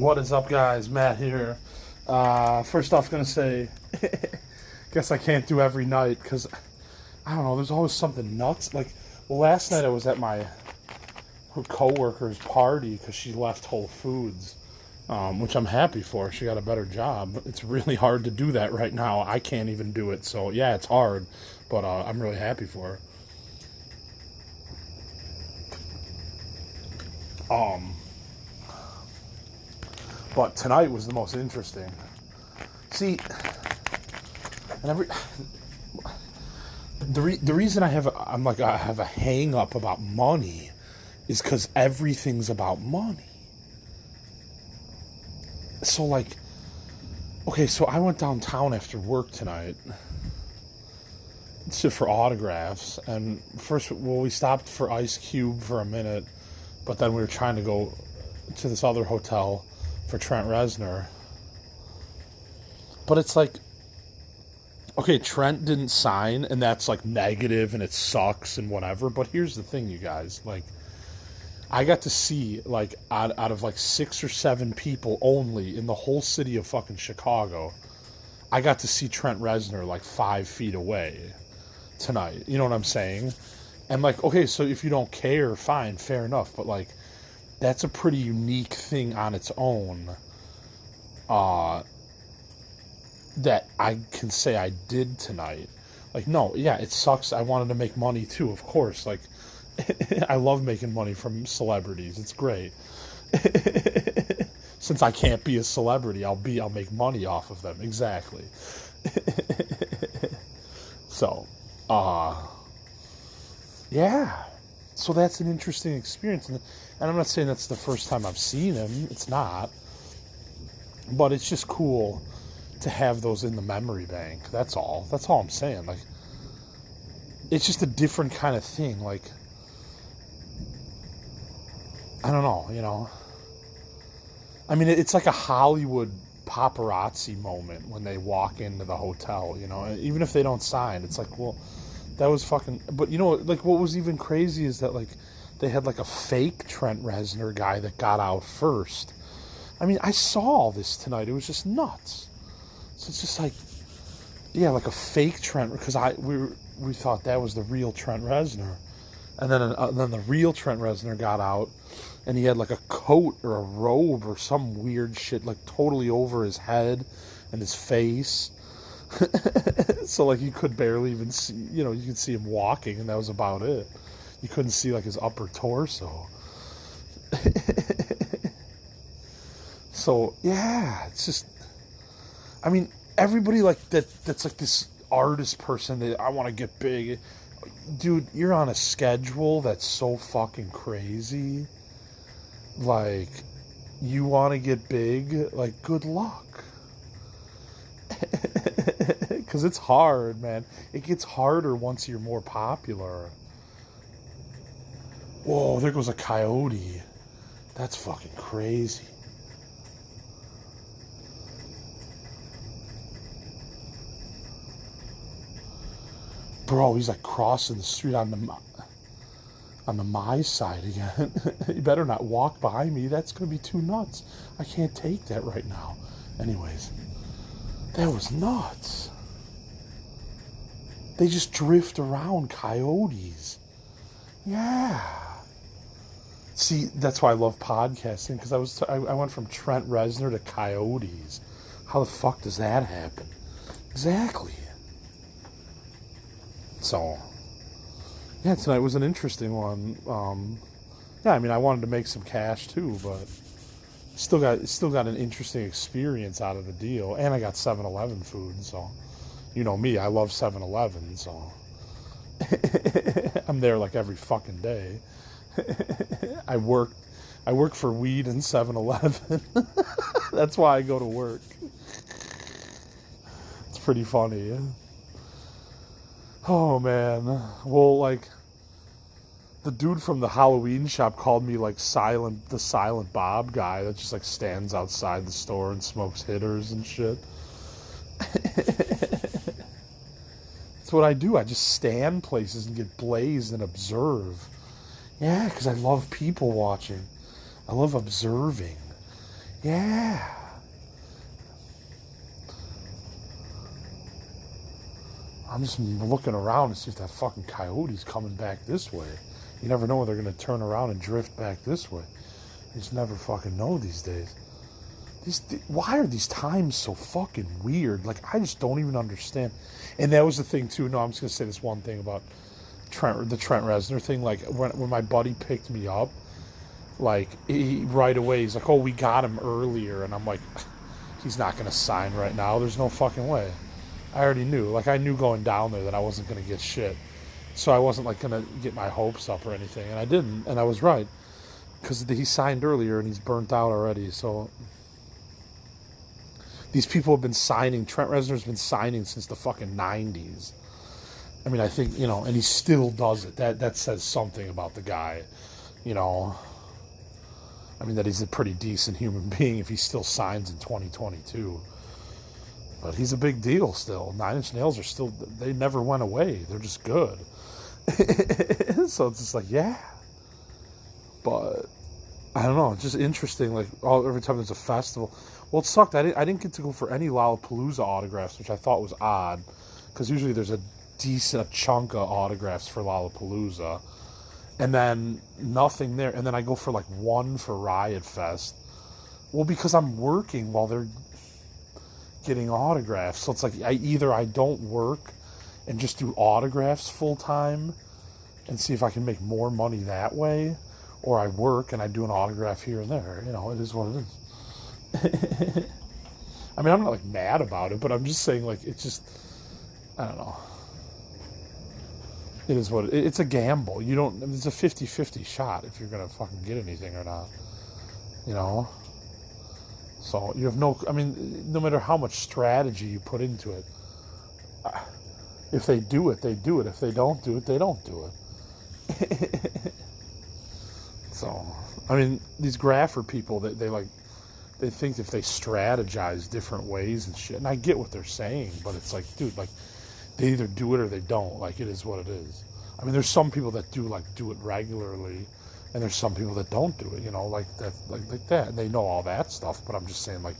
What is up, guys? Matt here. Uh, first off, gonna say, guess I can't do every night because I don't know. There's always something nuts. Like, last night I was at my her coworker's party because she left Whole Foods, um, which I'm happy for. She got a better job. It's really hard to do that right now. I can't even do it. So yeah, it's hard, but uh, I'm really happy for her. Um but tonight was the most interesting. See, and every the re, the reason I have I'm like I have a hang up about money is because everything's about money. So like, okay, so I went downtown after work tonight to, for autographs, and first, well, we stopped for Ice Cube for a minute, but then we were trying to go to this other hotel for Trent Reznor. But it's like, okay, Trent didn't sign, and that's like negative and it sucks and whatever. But here's the thing, you guys. Like, I got to see, like, out, out of like six or seven people only in the whole city of fucking Chicago, I got to see Trent Reznor like five feet away tonight. You know what I'm saying? And like, okay, so if you don't care, fine, fair enough. But like, that's a pretty unique thing on its own. Uh, that I can say I did tonight. Like, no, yeah, it sucks. I wanted to make money too, of course. Like, I love making money from celebrities. It's great. Since I can't be a celebrity, I'll be I'll make money off of them. Exactly. so, uh yeah. So that's an interesting experience. And I'm not saying that's the first time I've seen him, it's not. But it's just cool to have those in the memory bank. That's all. That's all I'm saying. Like, it's just a different kind of thing. Like, I don't know, you know. I mean, it's like a Hollywood paparazzi moment when they walk into the hotel, you know. Even if they don't sign, it's like, well, that was fucking. But you know, like, what was even crazy is that, like, they had like a fake Trent Reznor guy that got out first. I mean, I saw all this tonight. It was just nuts. So it's just like, yeah, like a fake Trent because I we we thought that was the real Trent Reznor, and then uh, then the real Trent Reznor got out, and he had like a coat or a robe or some weird shit like totally over his head and his face. so like you could barely even see, you know, you could see him walking, and that was about it you couldn't see like his upper torso. so yeah, it's just. I mean, everybody like that. That's like this artist person that I want to get big. Dude, you're on a schedule that's so fucking crazy. Like, you want to get big? Like, good luck. Because it's hard, man. It gets harder once you're more popular. Whoa, there goes a coyote. That's fucking crazy. Bro, he's like crossing the street on the on the my side again. you better not walk by me. That's gonna be too nuts. I can't take that right now. Anyways, that was nuts. They just drift around coyotes. Yeah. See, that's why I love podcasting because I was I, went from Trent Reznor to Coyotes. How the fuck does that happen? Exactly. So, yeah, tonight was an interesting one. Um, yeah, I mean, I wanted to make some cash too, but still got still got an interesting experience out of the deal, and I got 7-Eleven food. So, you know me, I love 7-Eleven. So, I'm there like every fucking day. I work I work for weed and 7-Eleven. That's why I go to work. It's pretty funny. Oh man. Well, like the dude from the Halloween shop called me like silent the silent Bob guy that just like stands outside the store and smokes hitters and shit. That's what I do. I just stand places and get blazed and observe. Yeah, because I love people watching. I love observing. Yeah. I'm just looking around to see if that fucking coyote's coming back this way. You never know when they're going to turn around and drift back this way. You just never fucking know these days. These, why are these times so fucking weird? Like, I just don't even understand. And that was the thing, too. No, I'm just going to say this one thing about Trent, the Trent Reznor thing. Like, when, when my buddy picked me up, like, he, right away, he's like, oh, we got him earlier. And I'm like, he's not going to sign right now. There's no fucking way. I already knew. Like, I knew going down there that I wasn't going to get shit. So I wasn't, like, going to get my hopes up or anything. And I didn't. And I was right. Because he signed earlier and he's burnt out already. So these people have been signing. Trent Reznor's been signing since the fucking 90s. I mean, I think, you know, and he still does it. That, that says something about the guy, you know. I mean, that he's a pretty decent human being if he still signs in 2022. But he's a big deal still. Nine Inch Nails are still, they never went away. They're just good. so it's just like, yeah. But I don't know, it's just interesting. Like, all, every time there's a festival. Well, it sucked. I didn't, I didn't get to go for any Lollapalooza autographs, which I thought was odd. Because usually there's a decent chunk of autographs for Lollapalooza and then nothing there. And then I go for like one for Riot Fest. Well, because I'm working while they're getting autographs. So it's like I either I don't work and just do autographs full time and see if I can make more money that way, or I work and I do an autograph here and there. You know, it is what it is. I mean, I'm not like mad about it, but I'm just saying like it's just I don't know. It is what it, it's a gamble. You don't. It's a 50-50 shot if you're gonna fucking get anything or not. You know. So you have no. I mean, no matter how much strategy you put into it, uh, if they do it, they do it. If they don't do it, they don't do it. so, I mean, these grapher people, they, they like, they think if they strategize different ways and shit, and I get what they're saying, but it's like, dude, like, they either do it or they don't. Like, it is what it is. I mean, there's some people that do like do it regularly and there's some people that don't do it, you know, like that, like, like that. And they know all that stuff, but I'm just saying, like,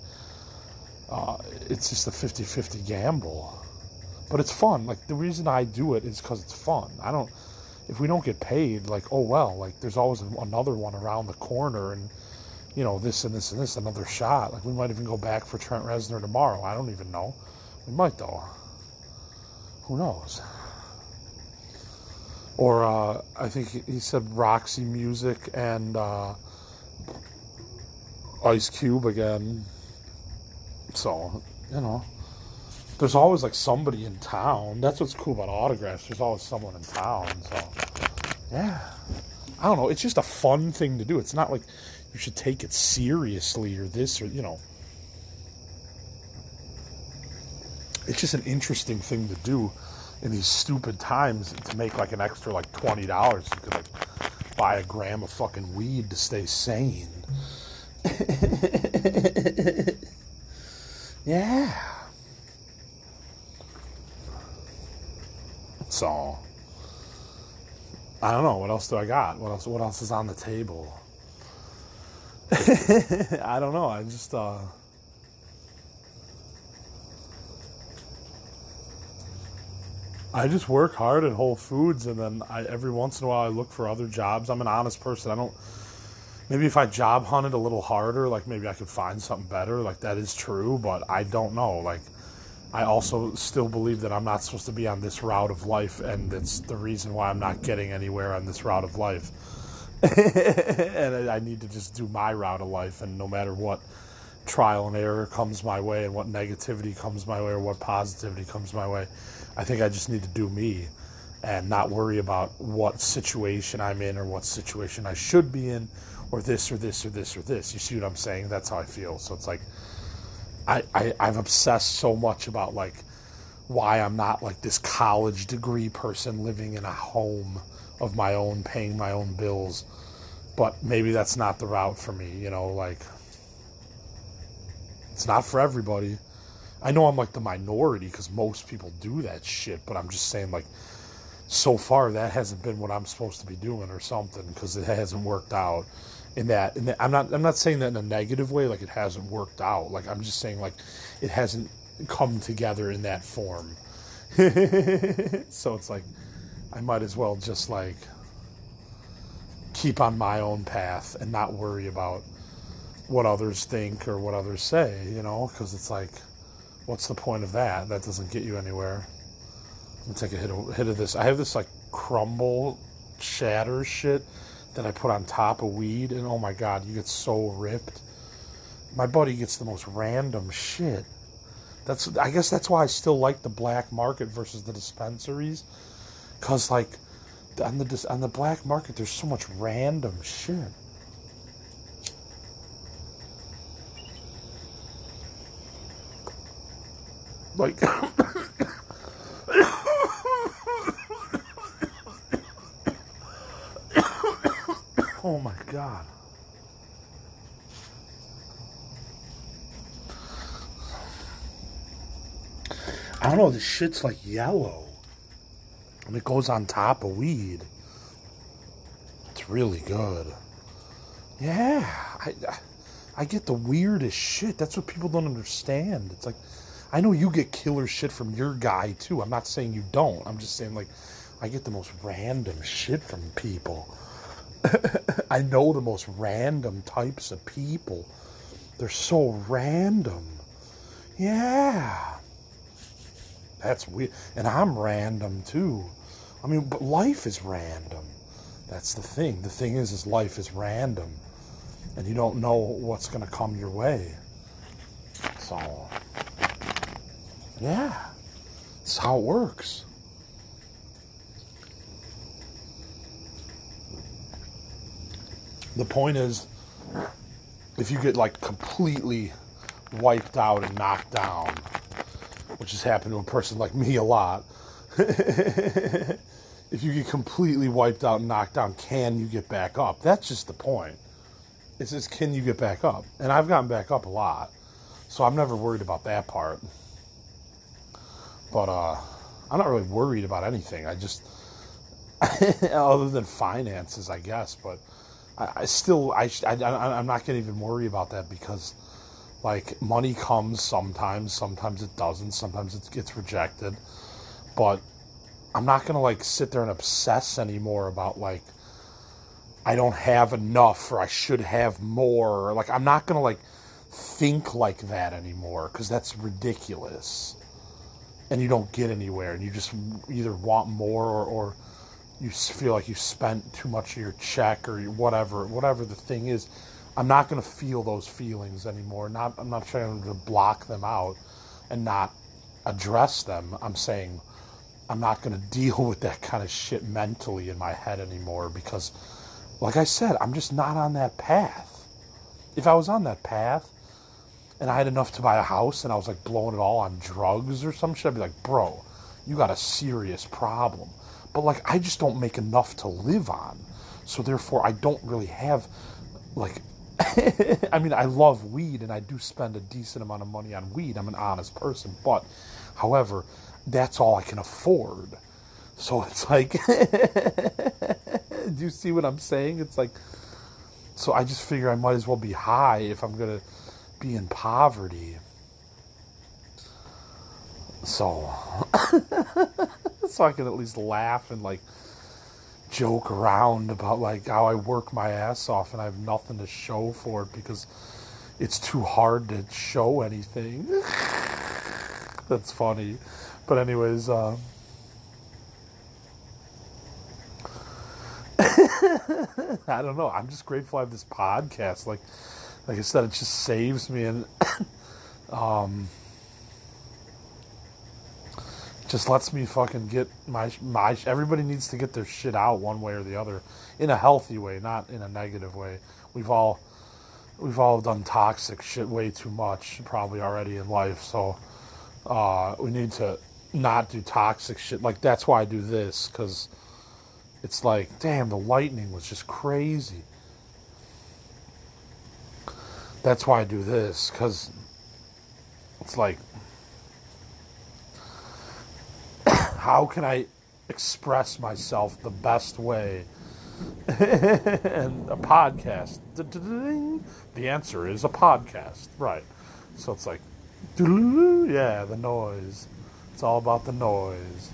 uh, it's just a 50 50 gamble. But it's fun. Like, the reason I do it is because it's fun. I don't, if we don't get paid, like, oh well, like, there's always another one around the corner and, you know, this and this and this, another shot. Like, we might even go back for Trent Reznor tomorrow. I don't even know. We might, though. Who knows? or uh, I think he said Roxy Music and uh, Ice Cube again. So, you know, there's always like somebody in town. That's what's cool about autographs. There's always someone in town. So, yeah. I don't know. It's just a fun thing to do. It's not like you should take it seriously or this or, you know. It's just an interesting thing to do in these stupid times to make like an extra like twenty dollars. You could like buy a gram of fucking weed to stay sane. yeah. So I don't know what else do I got. What else? What else is on the table? I don't know. I just uh I just work hard at Whole Foods, and then I every once in a while I look for other jobs. I'm an honest person. I don't. Maybe if I job hunted a little harder, like maybe I could find something better. Like that is true, but I don't know. Like I also still believe that I'm not supposed to be on this route of life, and it's the reason why I'm not getting anywhere on this route of life. and I need to just do my route of life, and no matter what trial and error comes my way, and what negativity comes my way, or what positivity comes my way I think I just need to do me and not worry about what situation I'm in or what situation I should be in or this or this or this or this. You see what I'm saying? That's how I feel. So it's like I, I I've obsessed so much about like why I'm not like this college degree person living in a home of my own, paying my own bills. But maybe that's not the route for me, you know, like it's not for everybody. I know I'm like the minority because most people do that shit, but I'm just saying, like, so far that hasn't been what I'm supposed to be doing or something because it hasn't worked out. In that, that I'm not I'm not saying that in a negative way like it hasn't worked out. Like I'm just saying like it hasn't come together in that form. So it's like I might as well just like keep on my own path and not worry about what others think or what others say you know? Because it's like what's the point of that? That doesn't get you anywhere. I'm gonna take a hit of, hit of this. I have this like crumble shatter shit that I put on top of weed, and oh my god, you get so ripped. My buddy gets the most random shit. That's I guess that's why I still like the black market versus the dispensaries, cause like on the on the black market there's so much random shit. Like Oh my god. I don't know, this shit's like yellow. And it goes on top of weed. It's really good. Yeah, I, I get the weirdest shit. That's what people don't understand. It's like, I know you get killer shit from your guy too. I'm not saying you don't. I'm just saying, like, I get the most random shit from people. I know the most random types of people. They're so random. Yeah. That's weird. And I'm random too. I mean, but life is random. That's the thing. The thing is, is life is random. And you don't know what's going to come your way. So, yeah. It's how it works. The point is, if you get like completely wiped out and knocked down, which has happened to a person like me a lot, if you get completely wiped out and knocked down, can you get back up? That's just the point. It's just can you get back up? And I've gotten back up a lot, so I'm never worried about that part. But uh, I'm not really worried about anything. I just, other than finances, I guess. But I, I still I, I I'm not gonna even worry about that because like money comes sometimes, sometimes it doesn't, sometimes it gets rejected, but I'm not gonna like sit there and obsess anymore about like I don't have enough or I should have more. Like I'm not gonna like think like that anymore because that's ridiculous, and you don't get anywhere, and you just either want more or, or you feel like you spent too much of your check or whatever, whatever the thing is, I'm not going to feel those feelings anymore. Not, I'm not trying to block them out and not address them. I'm saying I'm not going to deal with that kind of shit mentally in my head anymore because, like I said, I'm just not on that path. If I was on that path and I had enough to buy a house and I was like blowing it all on drugs or some shit, I'd be like, bro, you got a serious problem but like I just don't make enough to live on. So therefore I don't really have like I mean I love weed and I do spend a decent amount of money on weed. I'm an honest person, but however, that's all I can afford. So it's like do you see what I'm saying? It's like so I just figure I might as well be high if I'm going to be in poverty. So so I can at least laugh and like joke around about like how I work my ass off and I have nothing to show for it because it's too hard to show anything. That's funny. But anyways, uh, I don't know. I'm just grateful I have this podcast. Like like I said, it just saves me and um just lets me fucking get my my. Everybody needs to get their shit out one way or the other, in a healthy way, not in a negative way. We've all we've all done toxic shit way too much probably already in life, so uh, we need to not do toxic shit. Like that's why I do this because it's like, damn, the lightning was just crazy. That's why I do this because it's like how can I express myself the best way and a podcast. The answer is a podcast, right? So it's like, yeah, the noise. It's all about the noise.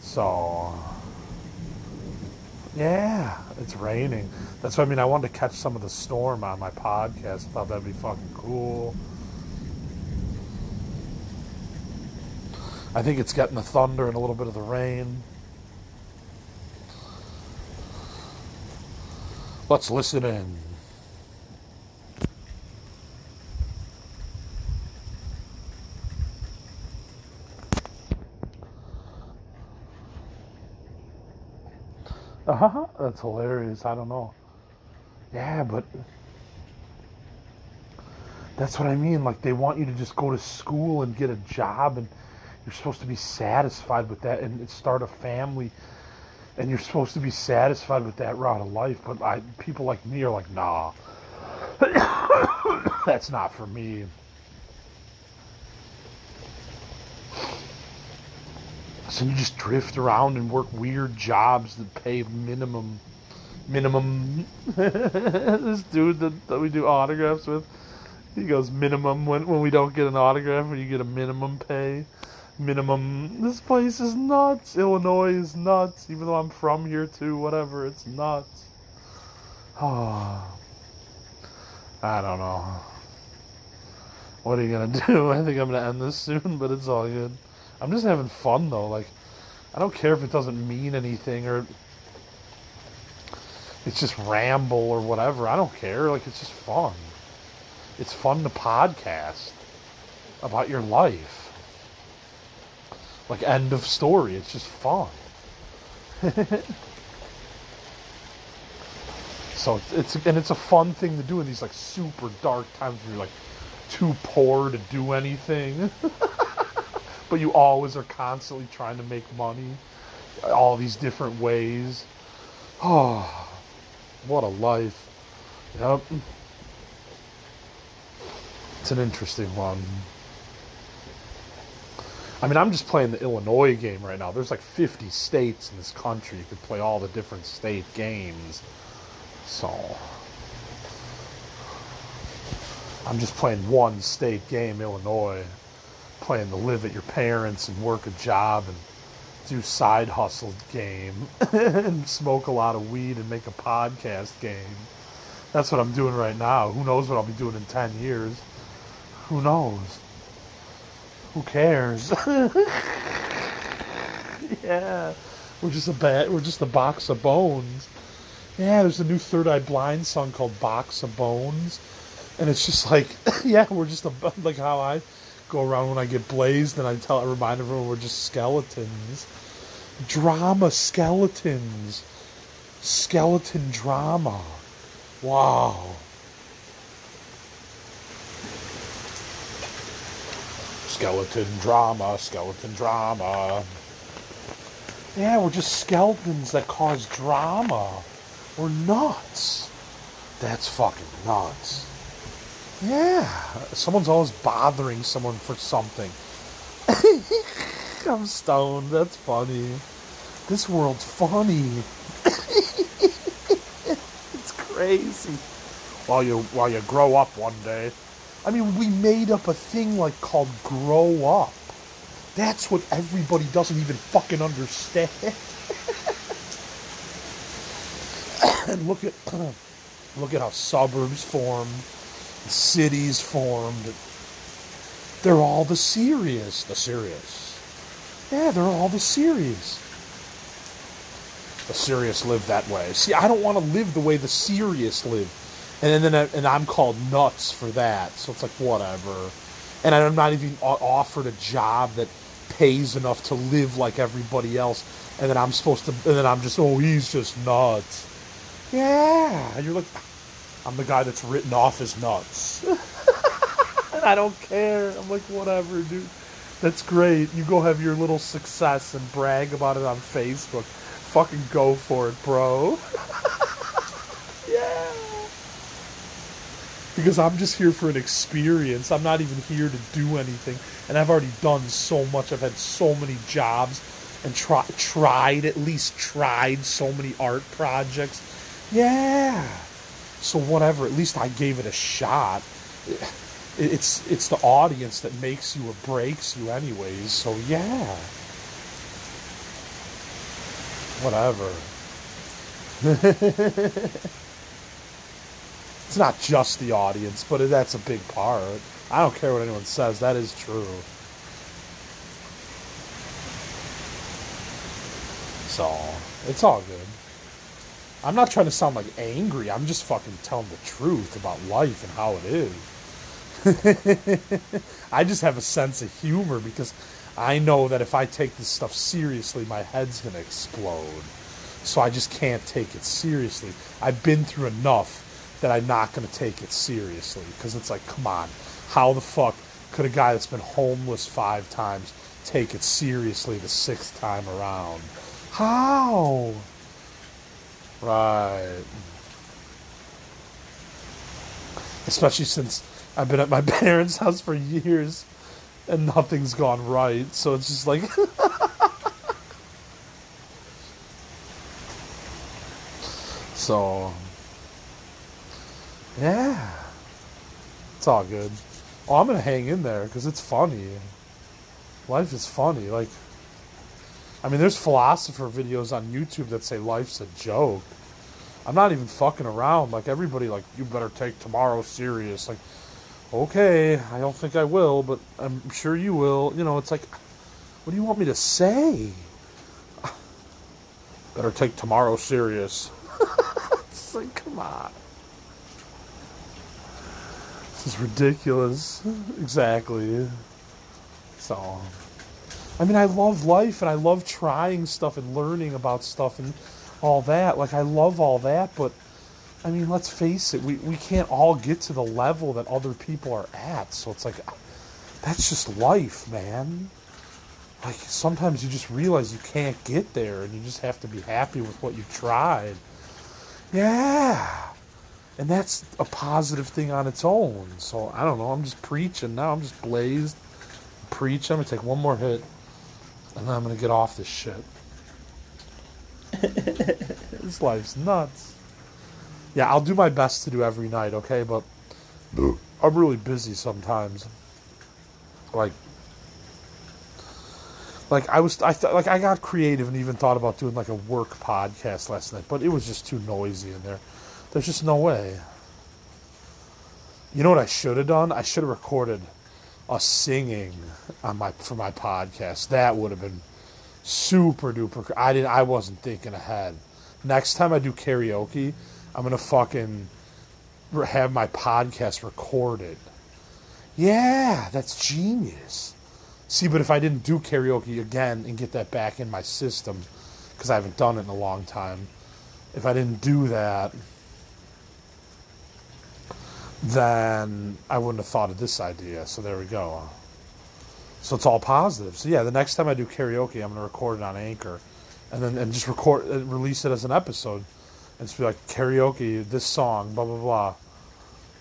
So, yeah, it's raining. That's what I mean. I wanted to catch some of the storm on my podcast. I thought that'd be fucking cool. I think it's getting the thunder and a little bit of the rain. Let's listen in. Uh-huh. That's hilarious. I don't know. Yeah, but that's what I mean. Like they want you to just go to school and get a job and you're supposed to be satisfied with that and start a family and you're supposed to be satisfied with that route of life. But I, people like me are like, nah, that's not for me. So you just drift around and work weird jobs that pay minimum, minimum. this dude that, that we do autographs with, he goes minimum when when we don't get an autograph, when you get a minimum pay minimum. This place is nuts. Illinois is nuts. Even though I'm from here too, whatever, it's nuts. Oh, I don't know. What are you gonna do? I think I'm gonna end this soon, but it's all good. I'm just having fun though. Like, I don't care if it doesn't mean anything or it's just ramble or whatever. I don't care. Like, it's just fun. It's fun to podcast about your life. Like end of story. It's just fun. so it's and it's a fun thing to do in these like super dark times where you're like too poor to do anything. but you always are constantly trying to make money all these different ways. Oh, what a life. Yep. It's an interesting one. I mean, I'm just playing the Illinois game right now. There's like 50 states in this country. You could play all the different state games. So, I'm just playing one state game, Illinois. Playing the live at your parents and work a job and do side hustle game and smoke a lot of weed and make a podcast game. That's what I'm doing right now. Who knows what I'll be doing in 10 years? Who knows? Who cares? yeah, we're just a bat. We're just a box of bones. Yeah, there's a new Third Eye Blind song called "Box of Bones," and it's just like, yeah, we're just a like how I go around when I get blazed, and I tell I remind everyone we're just skeletons, drama skeletons, skeleton drama. Wow. Skeleton drama, skeleton drama. Yeah, we're just skeletons that cause drama. We're nuts. That's fucking nuts. Yeah, someone's always bothering someone for something. I'm stoned. That's funny. This world's funny. it's crazy. While you while you grow up one day. I mean, we made up a thing like called grow up. That's what everybody doesn't even fucking understand. and look at look at how suburbs formed, cities formed. They're all the serious, the serious. Yeah, they're all the serious. The serious live that way. See, I don't want to live the way the serious live and then and I'm called nuts for that. So it's like whatever. And I'm not even offered a job that pays enough to live like everybody else. And then I'm supposed to, and then I'm just, oh, he's just nuts. Yeah, and you're like, I'm the guy that's written off as nuts. and I don't care. I'm like, whatever, dude. That's great. You go have your little success and brag about it on Facebook. Fucking go for it, bro. because I'm just here for an experience. I'm not even here to do anything. And I've already done so much. I've had so many jobs. and try, tried at least tried so many art projects. Yeah. So whatever, at least I gave it a shot. It's it's the audience that makes you or breaks you anyways. So yeah. Whatever. it's not just the audience, but that's a big part. I don't care what anyone says, that is true. So, it's all good. I'm not trying to sound like angry. I'm just fucking telling the truth about life and how it is. I just have a sense of humor because I know that if I take this stuff seriously, my head's to explode. So I just can't take it seriously. I've been through enough that I'm not going to take it seriously because it's like, come on, how the fuck could a guy that's been homeless five times take it seriously the sixth time around? How? Right. Especially since I've been at my parents' house for years and nothing's gone right. So it's just like. so. Yeah. It's all good. Oh, I'm going to hang in there because it's funny. Life is funny. Like. I mean, there's philosopher videos on YouTube that say life's a joke. I'm not even fucking around. Like everybody, like you better take tomorrow serious. Like, okay, I don't think I will, but I'm sure you will. You know, it's like, what do you want me to say? Better take tomorrow serious. it's like, come on. This is ridiculous. exactly. So. I mean, I love life and I love trying stuff and learning about stuff and all that. Like, I love all that, but I mean, let's face it, we, we can't all get to the level that other people are at. So it's like, that's just life, man. Like, sometimes you just realize you can't get there and you just have to be happy with what you've tried. Yeah. And that's a positive thing on its own. So I don't know. I'm just preaching now. I'm just blazed. Preach. I'm to take one more hit and then I'm gonna get off this shit. this life's nuts. Yeah, I'll do my best to do every night, okay? But I'm really busy sometimes. Like, like I was, I th- like I got creative and even thought about doing like a work podcast last night, but it was just too noisy in there. There's just no way. You know what I should have done? I should have recorded us singing on my for my podcast. That would have been super duper. I didn't. I wasn't thinking ahead. Next time I do karaoke, I'm gonna fucking have my podcast recorded. Yeah, that's genius. See, but if I didn't do karaoke again and get that back in my system, because I haven't done it in a long time, if I didn't do that, then I wouldn't have thought of this idea. So there we go. So it's all positive. So yeah, the next time I do karaoke, I'm going to record it on Anchor, and then and just record and release it as an episode, and just be like karaoke this song, blah blah blah.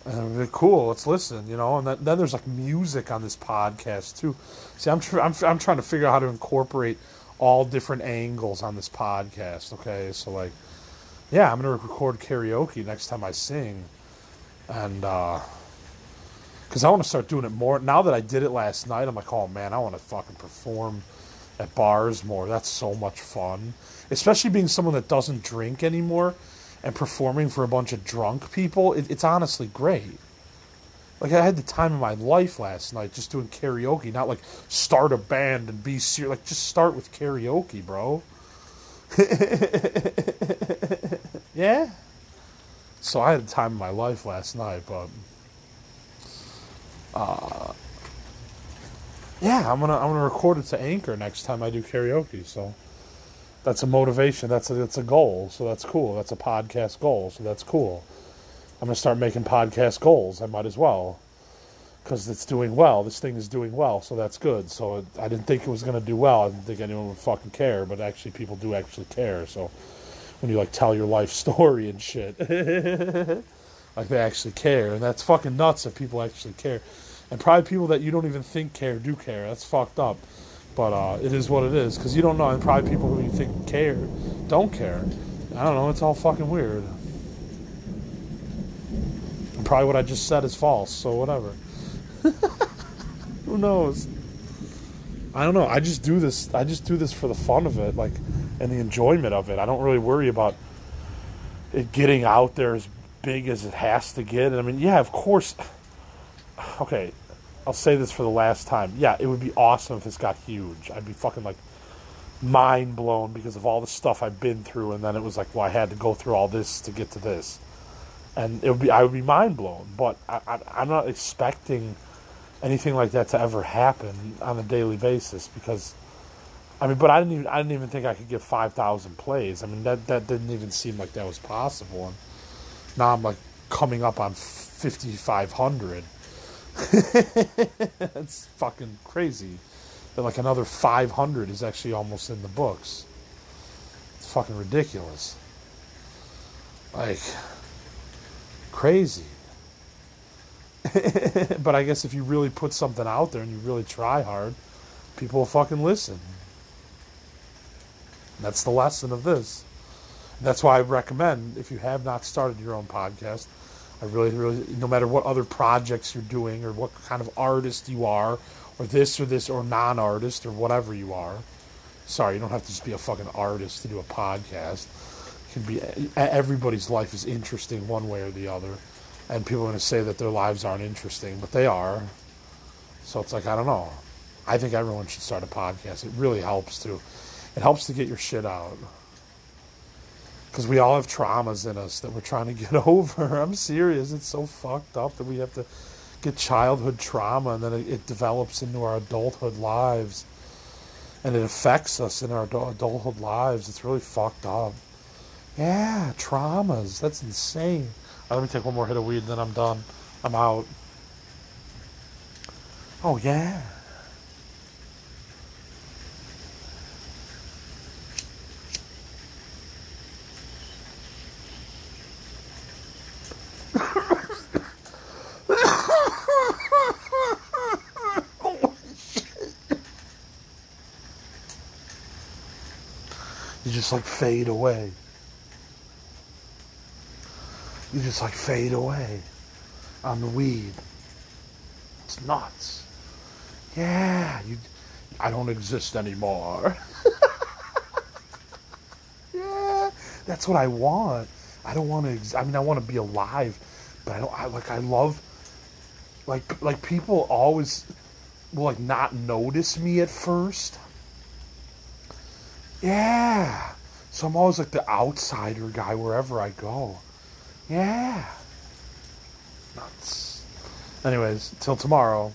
And be cool. Let's listen, you know. And then, then there's like music on this podcast too. See, I'm, tr- I'm I'm trying to figure out how to incorporate all different angles on this podcast. Okay, so like, yeah, I'm gonna record karaoke next time I sing and because uh, I want to start doing it more. Now that I did it last night, I'm like, oh man, I want to fucking perform at bars more. That's so much fun, especially being someone that doesn't drink anymore and performing for a bunch of drunk people. It, it's honestly great. Like I had the time of my life last night just doing karaoke, not like start a band and be serious. Like just start with karaoke, bro. yeah. So I had the time of my life last night, but uh, yeah, I'm gonna I'm gonna record it to Anchor next time I do karaoke. So that's a motivation. That's a that's a goal. So that's cool. That's a podcast goal. So that's cool. I'm gonna start making podcast goals. I might as well because it's doing well. This thing is doing well, so that's good. So I didn't think it was gonna do well. I didn't think anyone would fucking care, but actually people do actually care. So when you like tell your life story and shit. like they actually care, and that's fucking nuts if people actually care. And probably people that you don't even think care do care. That's fucked up. But uh, it is what it is because you don't know, and probably people who you think care don't care. I don't know. It's all fucking weird. And probably what I just said is false. So whatever. who knows? I don't know. I just do this. I just do this for the fun of it, like, and the enjoyment of it. I don't really worry about it getting out there as big as it has to get. I mean, yeah, of course. Okay, I'll say this for the last time. Yeah, it would be awesome if this got huge. I'd be fucking like mind blown because of all the stuff I've been through, and then it was like, well, I had to go through all this to get to this, and it would be I would be mind blown. But I, I, I'm not expecting anything like that to ever happen on a daily basis because. I mean, but I didn't even I didn't even think I could get five thousand plays. I mean, that that didn't even seem like that was possible. And now I'm like coming up on fifty five hundred. That's fucking crazy. That like another five hundred is actually almost in the books. It's fucking ridiculous. Like crazy. but I guess if you really put something out there and you really try hard, people will fucking listen. That's the lesson of this. That's why I recommend if you have not started your own podcast, I really, really, no matter what other projects you're doing or what kind of artist you are, or this or this or non artist or whatever you are. Sorry, you don't have to just be a fucking artist to do a podcast. It can be everybody's life is interesting one way or the other, and people are going to say that their lives aren't interesting, but they are. So it's like I don't know. I think everyone should start a podcast. It really helps to it helps to get your shit out. Because we all have traumas in us that we're trying to get over. I'm serious. It's so fucked up that we have to get childhood trauma and then it, it develops into our adulthood lives. And it affects us in our adulthood lives. It's really fucked up. Yeah, traumas. That's insane. Right, let me take one more hit of weed and then I'm done. I'm out. Oh, yeah. Just like fade away. You just like fade away on the weed. It's nuts. Yeah, you. I don't exist anymore. yeah, that's what I want. I don't want to. Ex- I mean, I want to be alive, but I don't. I like. I love. Like, like people always will like not notice me at first. Yeah. So I'm always like the outsider guy wherever I go. Yeah. Nuts. Anyways, till tomorrow.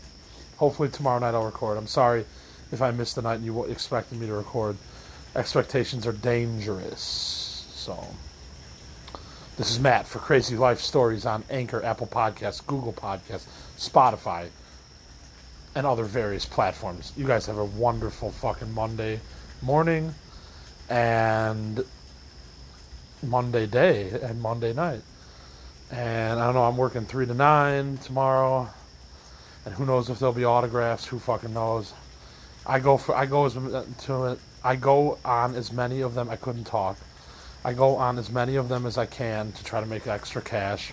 Hopefully tomorrow night I'll record. I'm sorry if I missed the night and you expected me to record. Expectations are dangerous. So. This is Matt for Crazy Life Stories on Anchor, Apple Podcasts, Google Podcasts, Spotify, and other various platforms. You guys have a wonderful fucking Monday morning and Monday day and Monday night. And I don't know, I'm working 3 to 9 tomorrow. And who knows if there'll be autographs, who fucking knows. I go for I go as uh, to it. I go on as many of them I couldn't talk. I go on as many of them as I can to try to make extra cash.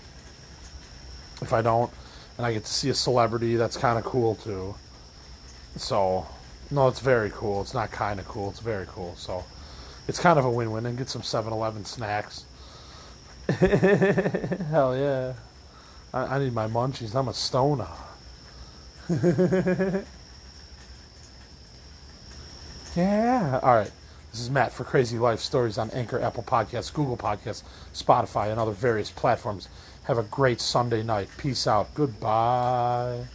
If I don't, and I get to see a celebrity, that's kind of cool too. So, no, it's very cool. It's not kind of cool. It's very cool. So, it's kind of a win-win. And get some 7-Eleven snacks. Hell yeah! I, I need my munchies. I'm a stoner. yeah. All right. This is Matt for Crazy Life Stories on Anchor, Apple Podcasts, Google Podcasts, Spotify, and other various platforms. Have a great Sunday night. Peace out. Goodbye.